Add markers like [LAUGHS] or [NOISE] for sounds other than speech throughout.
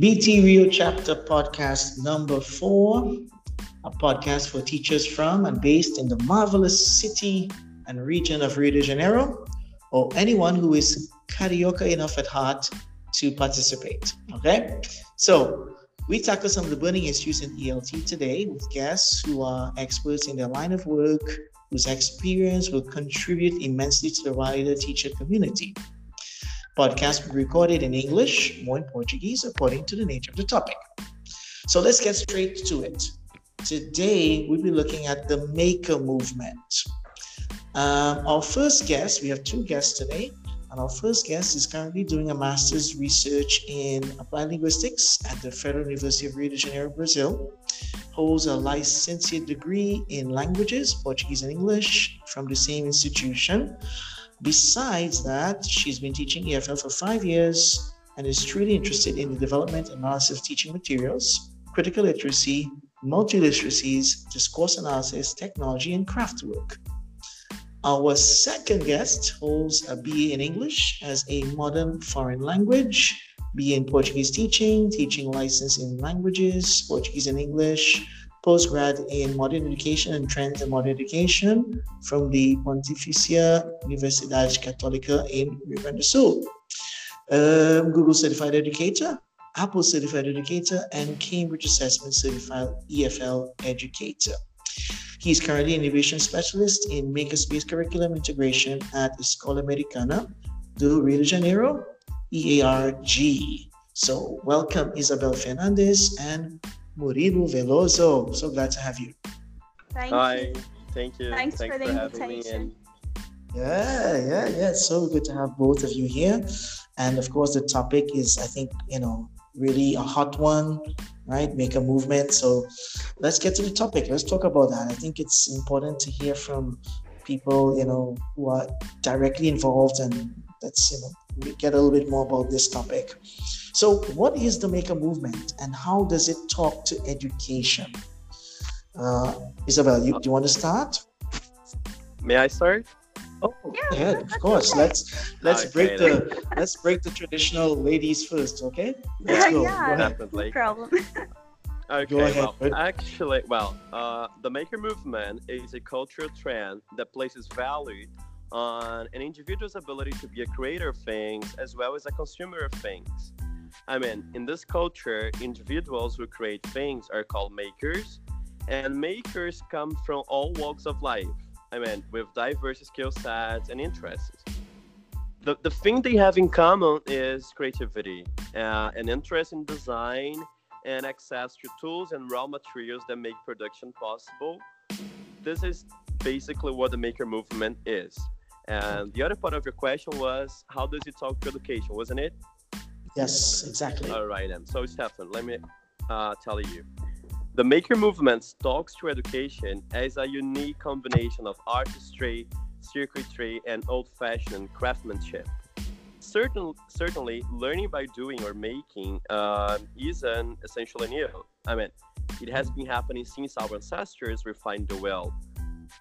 BT Rio Chapter Podcast number four, a podcast for teachers from and based in the marvelous city and region of Rio de Janeiro, or anyone who is carioca enough at heart to participate. Okay, so we tackle some of the burning issues in ELT today with guests who are experts in their line of work, whose experience will contribute immensely to the wider teacher community. Podcast will be recorded in English, more in Portuguese, according to the nature of the topic. So let's get straight to it. Today, we'll be looking at the maker movement. Um, our first guest, we have two guests today, and our first guest is currently doing a master's research in applied linguistics at the Federal University of Rio de Janeiro, Brazil. Holds a licentiate degree in languages, Portuguese and English, from the same institution. Besides that, she's been teaching EFL for five years and is truly interested in the development and analysis of teaching materials, critical literacy, multiliteracies, discourse analysis, technology, and craft work. Our second guest holds a BA in English as a modern foreign language, BA in Portuguese teaching, teaching license in languages, Portuguese and English, postgrad in modern education and trends in modern education from the Pontificia Universidade Católica in Rio Grande do Sul. Um, Google Certified Educator, Apple Certified Educator, and Cambridge Assessment Certified EFL Educator. He's currently an innovation specialist in makerspace curriculum integration at Escola Americana do Rio de Janeiro, EARJ. So, welcome Izabelle Fernandes and Murilo Veloso. So glad to have you. Thank Hi, you. thank you. Thanks for the having me. invitation. Yeah, yeah, yeah. It's so good to have both of you here. And of course, the topic is, I think, you know, really a hot one, right? Maker movement. So let's get to the topic. Let's talk about that. I think it's important to hear from people, you know, who are directly involved and let's, you know, get a little bit more about this topic. So, what is the Maker Movement and how does it talk to education? Uh, Izabelle, you, do you want to start? May I start? Oh, Yeah, yeah, of course. okay. Let's let's Okay, break the let's break the traditional ladies first, okay? [LAUGHS] Let's go. yeah, Go ahead. no problem. [LAUGHS] Okay, Go ahead, well, actually, well, uh, the maker movement is a cultural trend that places value on an individual's ability to be a creator of things as well as a consumer of things. I mean, in this culture, individuals who create things are called makers, and makers come from all walks of life. I mean, with diverse skill sets and interests. The, the thing they have in common is creativity, uh, an interest in design, and access to tools and raw materials that make production possible. This is basically what the maker movement is. And the other part of your question was how does it talk to education, wasn't it? Yes, exactly. All right, then. So, Stefan, let me uh, tell you. The maker movement talks to education as a unique combination of artistry, circuitry, and old fashioned craftsmanship. Certain, certainly, learning by doing or making uh, isn't essentially new. I mean, it has been happening since our ancestors refined the wheel.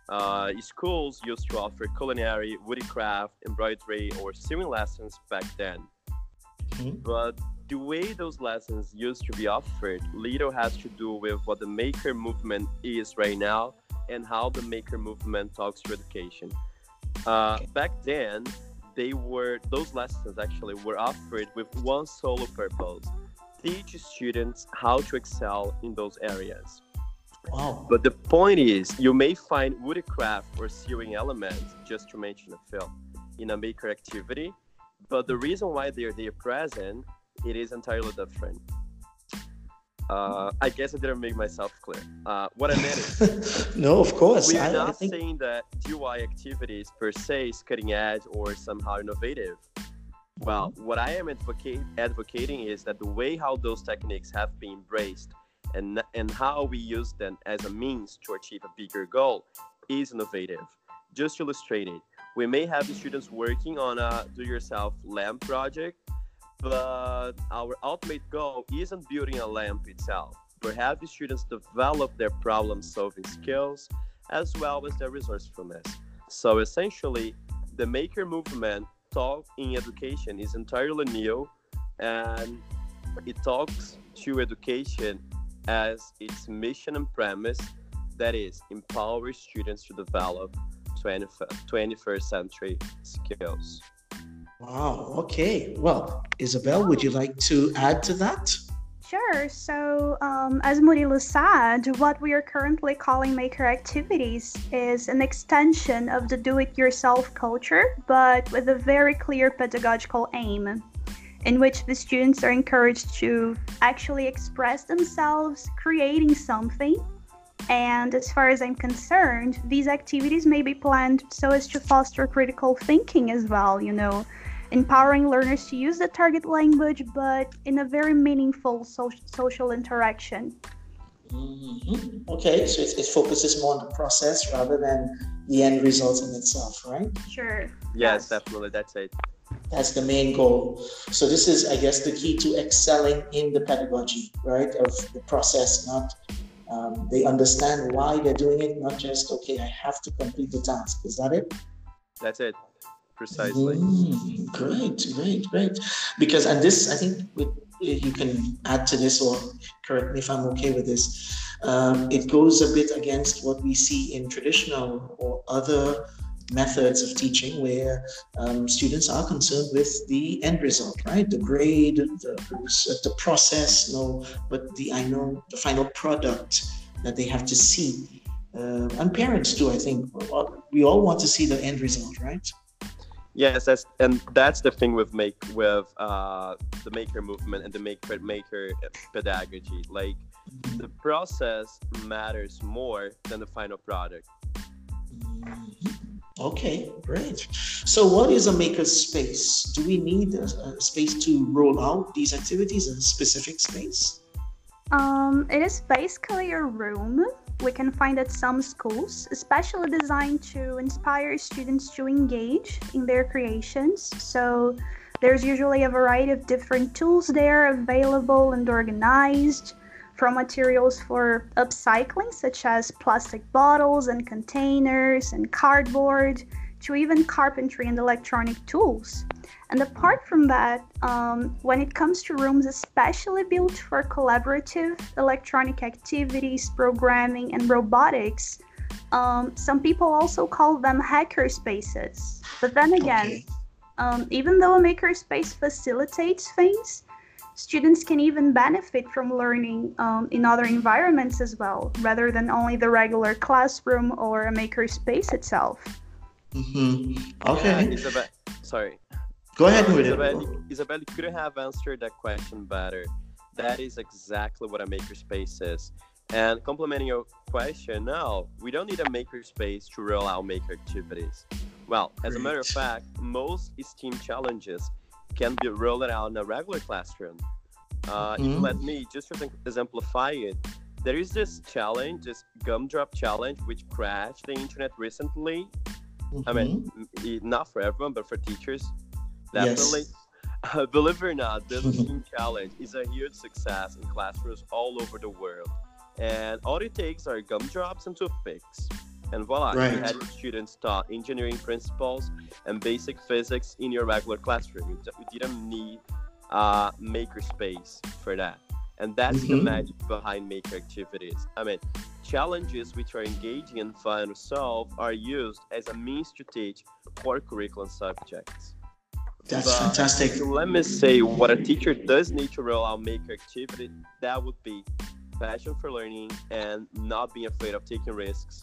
Uh, schools used to offer culinary, woodcraft, embroidery, or sewing lessons back then. Mhm. But the way those lessons used to be offered little has to do with what the maker movement is right now and how the maker movement talks to education. Uh, Okay. Back then, they were those lessons actually were offered with one sole purpose: teach students how to excel in those areas. Wow. But the point is, you may find woodcraft or sewing elements, just to mention a few, in a maker activity, but the reason why they're there present, it is entirely different. Uh, I guess I didn't make myself clear. Uh, what I meant is, [LAUGHS] no, of course. we're I not think saying that DIY activities per se is cutting edge or somehow innovative. Well, what I am advocate, advocating is that the way how those techniques have been embraced and, and how we use them as a means to achieve a bigger goal is innovative. Just to illustrate it, we may have the students working on a do-yourself lamp project, but our ultimate goal isn't building a lamp itself, but have the students develop their problem-solving skills as well as their resourcefulness. So essentially, the maker movement talk in education is entirely new and it talks to education as its mission and premise that is empower students to develop 21st century skills. Wow, okay. Well, Izabelle, would you like to add to that? Sure. So, um, as Murilo said, what we are currently calling maker activities is an extension of the do it yourself culture, but with a very clear pedagogical aim, in which the students are encouraged to actually express themselves, creating something. And as far as I'm concerned, these activities may be planned so as to foster critical thinking as well, you know, empowering learners to use the target language, but in a very meaningful so- social interaction. Mm-hmm. Okay, so it, it, focuses more on the process rather than the end result in itself, right? Sure. Yes, yes, definitely. That's it. That's the main goal. So this is, I guess, the key to excelling in the pedagogy, right? Of the process, not um, they understand why they're doing it, not just okay, I have to complete the task. Is that it? That's it precisely. Mm, great, great, great. Because, and this, I think you can add to this or correct me if I'm okay with this. Um, it goes a bit against what we see in traditional or other methods of teaching where um, students are concerned with the end result, right? The grade, the, the process, no, but the I know the final product that they have to see. Uh, and parents too, I think. We all want to see the end result, right? Yes, that's and that's the thing with make with uh, the maker movement and the maker maker pedagogy. Like the process matters more than the final product. Okay, great. So, what is a maker space? Do we need a, a space to roll out these activities in a specific space? Um, it is basically a room we can find at some schools, especially designed to inspire students to engage in their creations. So there's usually a variety of different tools there available and organized, from materials for upcycling, such as plastic bottles and containers and cardboard, to even carpentry and electronic tools. And apart from that, um, when it comes to rooms especially built for collaborative electronic activities, programming, and robotics, um, some people also call them hacker spaces. But then again, okay. um, even though a makerspace facilitates things, students can even benefit from learning um, in other environments as well, rather than only the regular classroom or a makerspace itself. Mm-hmm. Okay. Yeah, Izabelle, sorry. Go ahead with Izabelle, it. Izabelle, you couldn't have answered that question better. That is exactly what a makerspace is. And complementing your question, no, we don't need a makerspace to roll out maker activities. Well, as Great. a matter of fact, most STEAM challenges can be rolled out in a regular classroom. Uh, mm-hmm. If mm-hmm. let me just to exemplify it, there is this challenge, this gumdrop challenge, which crashed the internet recently. Mm-hmm. I mean, mm-hmm. not for everyone, but for teachers definitely. Yes. Uh, [LAUGHS] believe it or not, this [LAUGHS] challenge is a huge success in classrooms all over the world. And all it takes are gumdrops and toothpicks. And voila, right. you had your students taught engineering principles and basic physics in your regular classroom. You didn't need uh, makerspace for that. And that's mm-hmm. the magic behind maker activities. I mean, challenges which are engaging and fun to solve are used as a means to teach core curriculum subjects. That's but fantastic. Let me say what a teacher does need to roll out maker activity. That would be passion for learning and not being afraid of taking risks,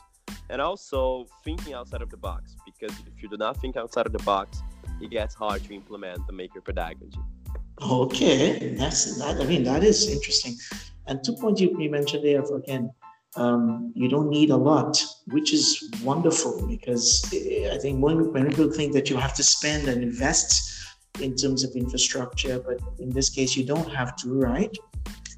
and also thinking outside of the box. Because if you do not think outside of the box, it gets hard to implement the maker pedagogy. Okay, that's that. I mean, that is interesting. And two points you, mentioned there again. Um, you don't need a lot, which is wonderful because I think when people think that you have to spend and invest in terms of infrastructure, but in this case, you don't have to, right?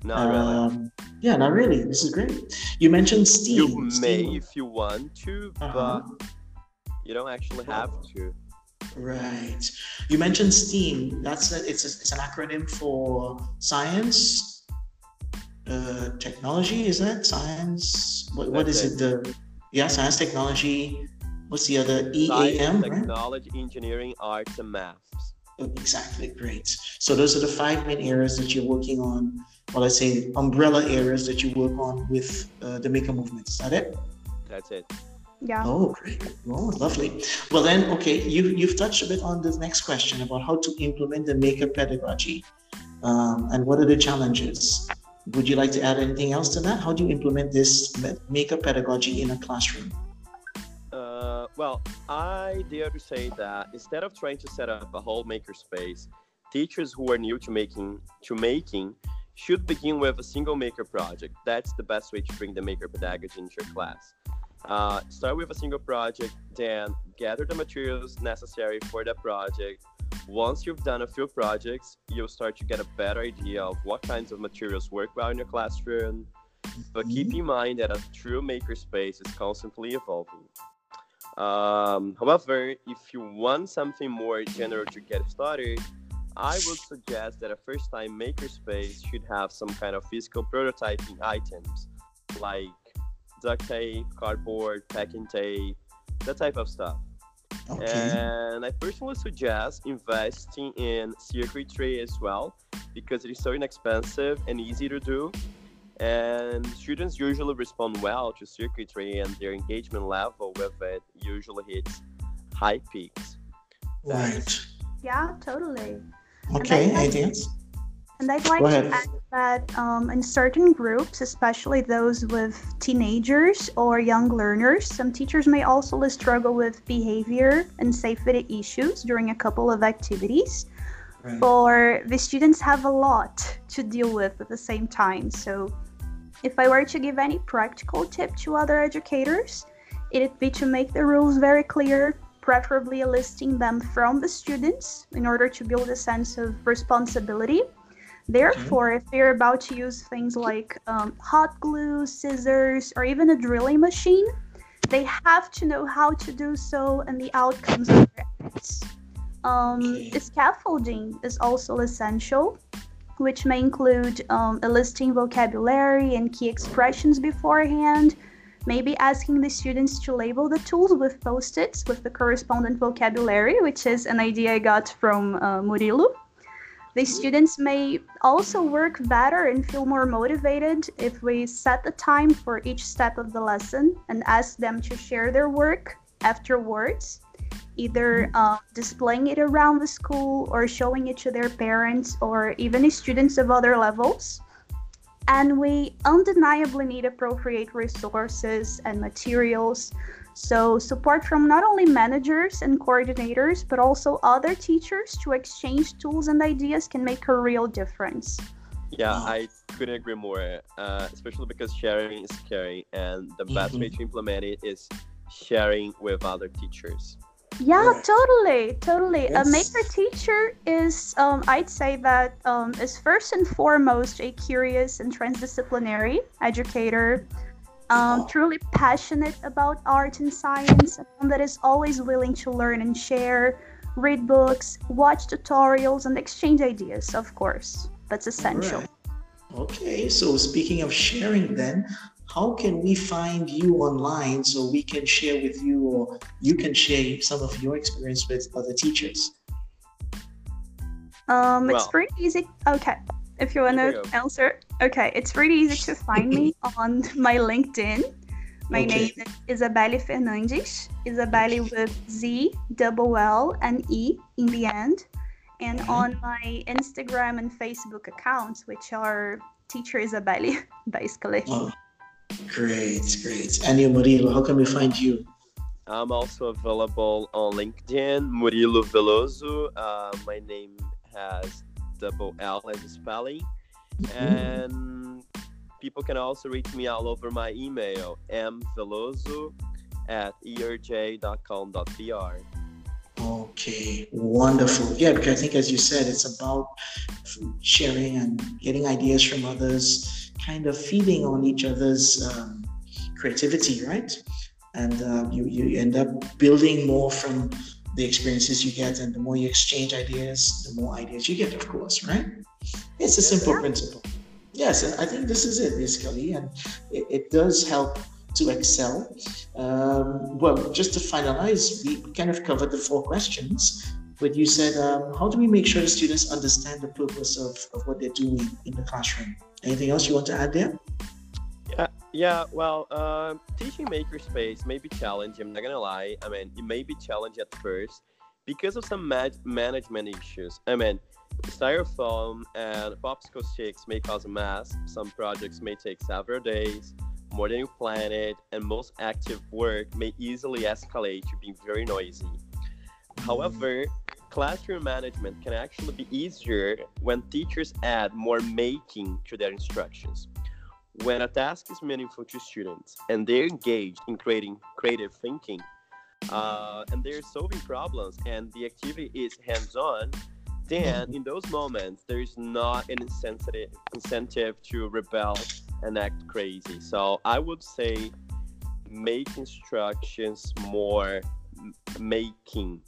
Not um, really. Yeah, not really. This is great. You mentioned Steam. You Steam. may if you want to, uh-huh. but you don't actually have to. Right. You mentioned STEAM. That's a, it's a, it's an acronym for science, uh, technology. Is that science? What, what is it? The yeah, science, technology. What's the other? EAM. Science, technology, engineering, arts, and maths. Exactly, great. So those are the five main areas that you're working on, or let's say umbrella areas that you work on with uh, the maker movement. Is that it? That's it. Yeah. Oh, great. Oh, lovely. Well, then, okay, you, you've touched a bit on the next question about how to implement the maker pedagogy um, and what are the challenges. Would you like to add anything else to that? How do you implement this maker pedagogy in a classroom? Well, I dare to say that instead of trying to set up a whole makerspace, teachers who are new to making to making should begin with a single maker project. That's the best way to bring the maker pedagogy into your class. Uh, start with a single project, then gather the materials necessary for the project. Once you've done a few projects, you'll start to get a better idea of what kinds of materials work well in your classroom. But mm-hmm. keep in mind that a true makerspace is constantly evolving. Um, however, if you want something more general to get started, I would suggest that a first time makerspace should have some kind of physical prototyping items like duct tape, cardboard, packing tape, that type of stuff. Okay. And I personally suggest investing in circuitry as well because it is so inexpensive and easy to do. And students usually respond well to circuitry, and their engagement level with it usually hits high peaks. Right. Yeah, totally. Okay, anything else? And I'd like to add that um, in certain groups, especially those with teenagers or young learners, some teachers may also struggle with behavior and safety issues during a couple of activities. Right. For the students have a lot to deal with at the same time. So, if I were to give any practical tip to other educators, it'd be to make the rules very clear, preferably listing them from the students in order to build a sense of responsibility Therefore, if they're about to use things like um, hot glue, scissors, or even a drilling machine, they have to know how to do so and the outcomes of their acts. Um. Scaffolding is also essential, which may include um, listing vocabulary and key expressions beforehand, maybe asking the students to label the tools with post-its with the correspondent vocabulary, which is an idea I got from uh, Murilo. The students may also work better and feel more motivated if we set the time for each step of the lesson and ask them to share their work afterwards, either uh, displaying it around the school or showing it to their parents or even students of other levels. And we undeniably need appropriate resources and materials so, support from not only managers and coordinators, but also other teachers to exchange tools and ideas can make a real difference. Yeah, I couldn't agree more, uh, especially because sharing is caring, and the best mm-hmm. way to implement it is sharing with other teachers. Yeah, totally, totally. Yes. A maker teacher is, um, I'd say that um, is first and foremost a curious and transdisciplinary educator um, truly passionate about art and science, and that is always willing to learn and share, read books, watch tutorials, and exchange ideas, of course. That's essential. Right. Okay, so speaking of sharing, then, how can we find you online so we can share with you or you can share some of your experience with other teachers? Um, it's pretty easy. Okay if you want to answer. Okay, it's really easy to [LAUGHS] find me on my LinkedIn. My okay. name is Izabelle Fernandes. Izabelle with Z, double L, and E in the end. And okay. on my Instagram and Facebook accounts, which are Teacher Izabelle, [LAUGHS] basically. Oh, great, great. And you, Murilo, how can we find you? I'm also available on LinkedIn, Murilo Veloso. Uh, my name has double L as a spelling. Mm-hmm. And people can also reach me all over my email, mveloso at erj.com.br. Okay, wonderful. Yeah, because I think, as you said, it's about sharing and getting ideas from others, kind of feeding on each other's um, creativity, right? And uh, you, you end up building more from the experiences you get and the more you exchange ideas, the more ideas you get, of course, right? It's a simple yeah. principle. Yes, and I think this is it basically, and it, it does help to excel. Um, well, just to finalize, we kind of covered the four questions. but you said, um, how do we make sure the students understand the purpose of, of what they're doing in the classroom? Anything else you want to add there? Yeah, yeah. Well, uh, teaching makerspace may be challenging. I'm not gonna lie. I mean, it may be challenging at first because of some ma- management issues. I mean, styrofoam and popsicle sticks may cause a mess. Some projects may take several days, more than you planned, it, and most active work may easily escalate to being very noisy. However, classroom management can actually be easier when teachers add more making to their instructions. When a task is meaningful to students and they're engaged in creating creative thinking, uh, and they're solving problems, and the activity is hands-on, then in those moments there is not an incentive incentive to rebel and act crazy. So I would say make instructions more making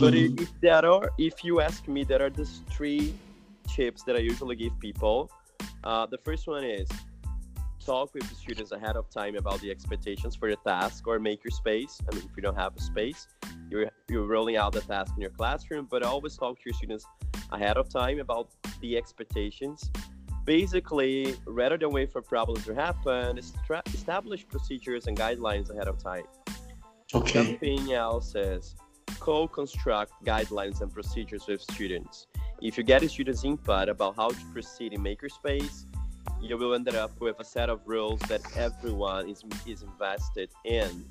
but Mhm. if there are, if you ask me, there are these three tips that I usually give people. Uh, the first one is talk with the students ahead of time about the expectations for your task or makerspace. I mean, if you don't have a space, you're you're rolling out the task in your classroom, but always talk to your students ahead of time about the expectations. Basically, rather than wait for problems to happen, establish procedures and guidelines ahead of time. okay. Something else is co-construct guidelines and procedures with students. If you get a students' input about how to proceed in Makerspace, you will end up with a set of rules that everyone is, is invested in.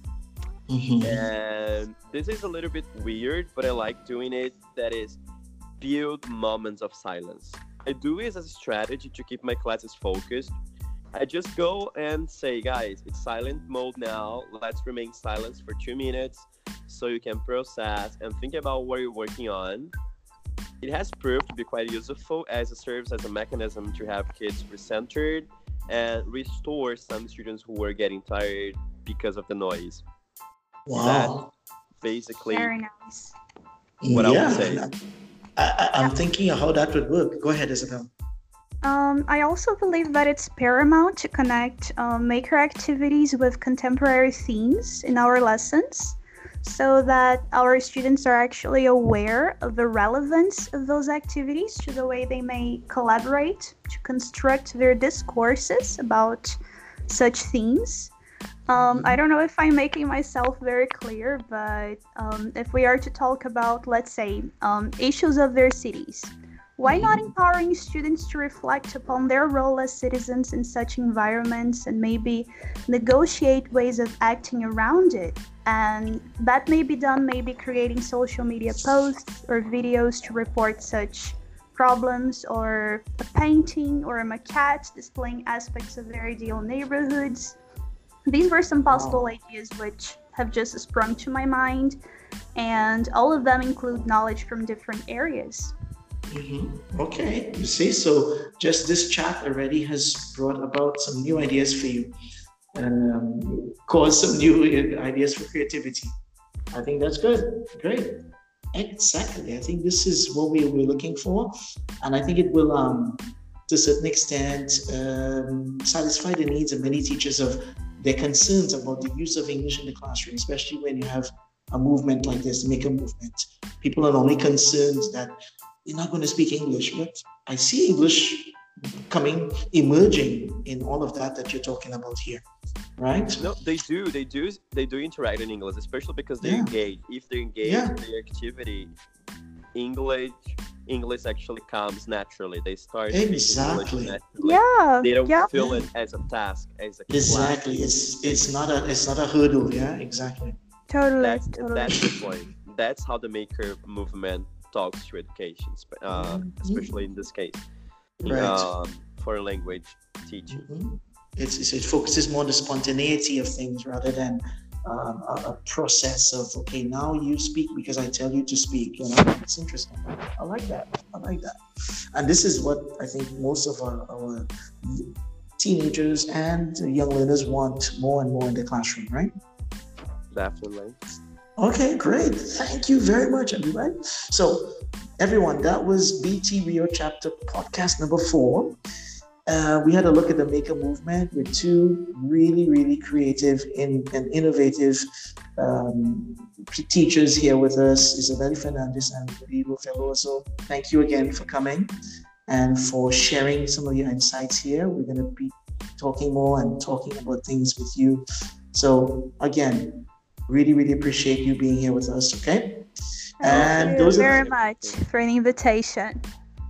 Mhm. And this is a little bit weird, but I like doing it. That is, build moments of silence. I do is as a strategy to keep my classes focused. I just go and say, guys, it's silent mode now. Let's remain silent for two minutes so you can process and think about what you're working on. It has proved to be quite useful as it serves as a mechanism to have kids recentered and restore some students who were getting tired because of the noise Wow. basically Very nice. what I would yeah. say. I, I, I'm thinking how that would work. Go ahead, Izabelle. Um, I also believe that it's paramount to connect um, maker activities with contemporary themes in our lessons so that our students are actually aware of the relevance of those activities to the way they may collaborate to construct their discourses about such themes. Um, I don't know if I'm making myself very clear, but um, if we are to talk about, let's say, um, issues of their cities, why not empowering students to reflect upon their role as citizens in such environments and maybe negotiate ways of acting around it? And that may be done maybe creating social media posts or videos to report such problems, or a painting or a maquette displaying aspects of their ideal neighborhoods. These were some possible ideas which have just sprung to my mind, and all of them include knowledge from different areas. Mm-hmm. Okay, you see, so just this chat already has brought about some new ideas for you and um, caused some new ideas for creativity. I think that's good. Great. Exactly. I think this is what we were looking for. And I think it will, um, to a certain extent, um, satisfy the needs of many teachers of their concerns about the use of English in the classroom, especially when you have a movement like this, maker movement. People are only concerned that you're not going to speak English, but I see English coming, emerging in all of that that you're talking about here, right? No, they do. They do. They do interact in English, especially because they're Yeah. engaged. If they engage Yeah. in the activity, English English actually comes naturally. They start Exactly. Naturally. Yeah, They don't yeah. feel it as a task, as a class. Exactly. It's it's not a it's not a hurdle. Yeah. Exactly. Totally, That's, totally. that's the point. That's how the maker movement talks to education, uh, Mhm. especially in this case, Right. um, foreign language teaching. Mhm. It's, it's, it focuses more on the spontaneity of things rather than um, a, a process of okay now you speak because I tell you to speak. You know, it's interesting. I like that. I like that. And this is what I think most of our, our teenagers and young learners want more and more in the classroom, right? Definitely. Okay, great. Thank you very much, everybody. So, everyone, that was BT Rio Chapter podcast number four. Uh, we had a look at the maker movement with two really, really creative and, and innovative um, teachers here with us, Izabelle Fernandes and Murilo Veloso. Thank you again for coming and for sharing some of your insights here. We're going to be talking more and talking about things with you. So, again, really, really appreciate you being here with us. Okay. Thank and you very much for an invitation.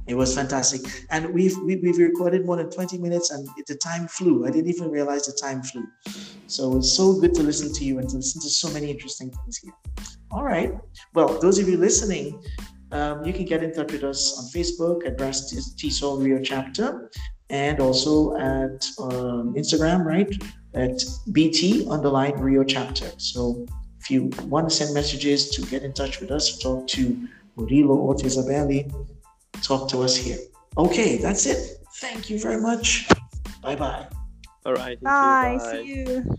It was fantastic. And we've, we, have we have recorded more than 20 minutes and the time flew. I didn't even realize the time flew. So it's so good to listen to you and to listen to so many interesting things here. All right. Well, those of you listening, um, you can get in touch with us on Facebook at Brass TESOL Rio Chapter and also at um, Instagram, right? At BT underline Rio Chapter. So if you want to send messages to get in touch with us, talk to Murilo or Izabelle, talk to us here. Okay, that's it. Thank you very much. Bye bye. All right. Bye. You. Bye. See you.